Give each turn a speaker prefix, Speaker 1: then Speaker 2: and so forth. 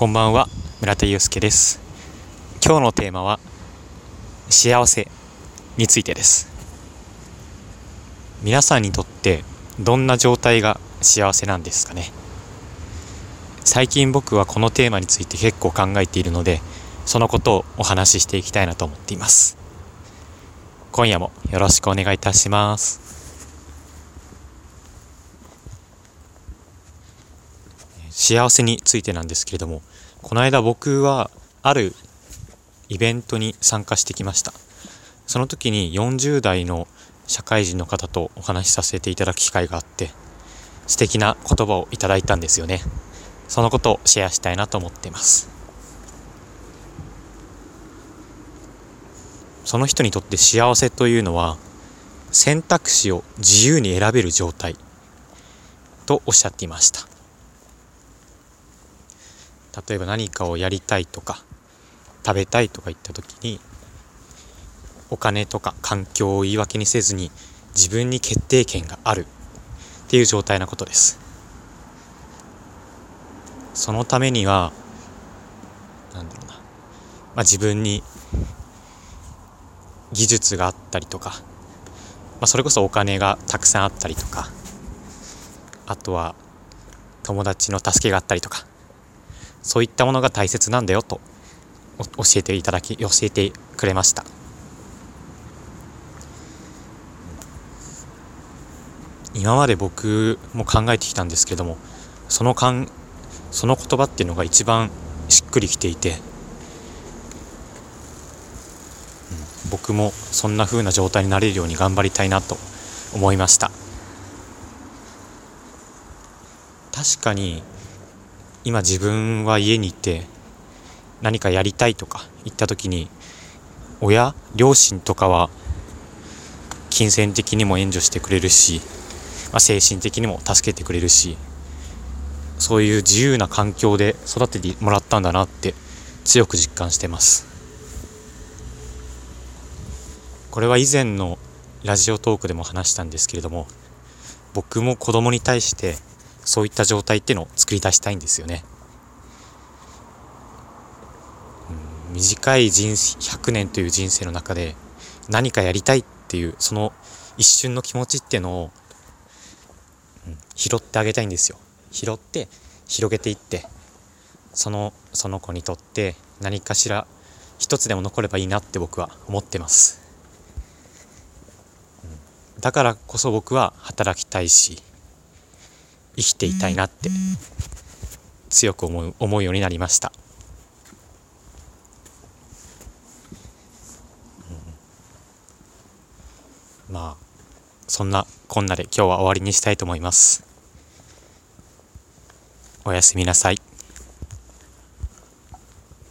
Speaker 1: こんばんは。村田祐介です。今日のテーマは幸せについてです。皆さんにとってどんな状態が幸せなんですかね？最近僕はこのテーマについて結構考えているのでそのことをお話ししていきたいなと思っています。今夜もよろしくお願いいたします。幸せについてなんですけれどもこの間僕はあるイベントに参加してきました。その時に40代の社会人の方とお話しさせていただく機会があって素敵な言葉をいただいたんですよね。そのことをシェアしたいなと思っています。その人にとって幸せというのは選択肢を自由に選べる状態とおっしゃっていました。例えば何かをやりたいとか食べたいとか言った時にお金とか環境を言い訳にせずに自分に決定権がある。っていう状態なことです。そのためにはなんだろうな、まあ、自分に技術があったりとか、まあ、それこそお金がたくさんあったりとかあとは友達の助けがあったりとかそういったものが大切なんだよと教えていただき教えてくれました。今まで僕も考えてきたんですけどもそのかんその言葉っていうのが一番しっくりきていて、うん、僕もそんな風な状態になれるように頑張りたいなと思いました。確かに今自分は家にいて何かやりたいとか言った時に親両親とかは金銭的にも援助してくれるし、まあ、精神的にも助けてくれるしそういう自由な環境で育ててもらったんだなって強く実感してます。これは以前のラジオトークでも話したんですけれども僕も子供に対してそういった状態っていうのを作り出したいんですよね。うん、短い人100年という人生の中で何かやりたいっていうその一瞬の気持ちっていうのを、うん、拾ってあげたいんですよ。拾って広げていってそのその子にとって何かしら一つでも残ればいいなって僕は思ってます。だからこそ僕は働きたいし生きていたいなって強く思う思うようになりました、うん、まあそんなこんなで今日は終わりにしたいと思います。おやすみなさい。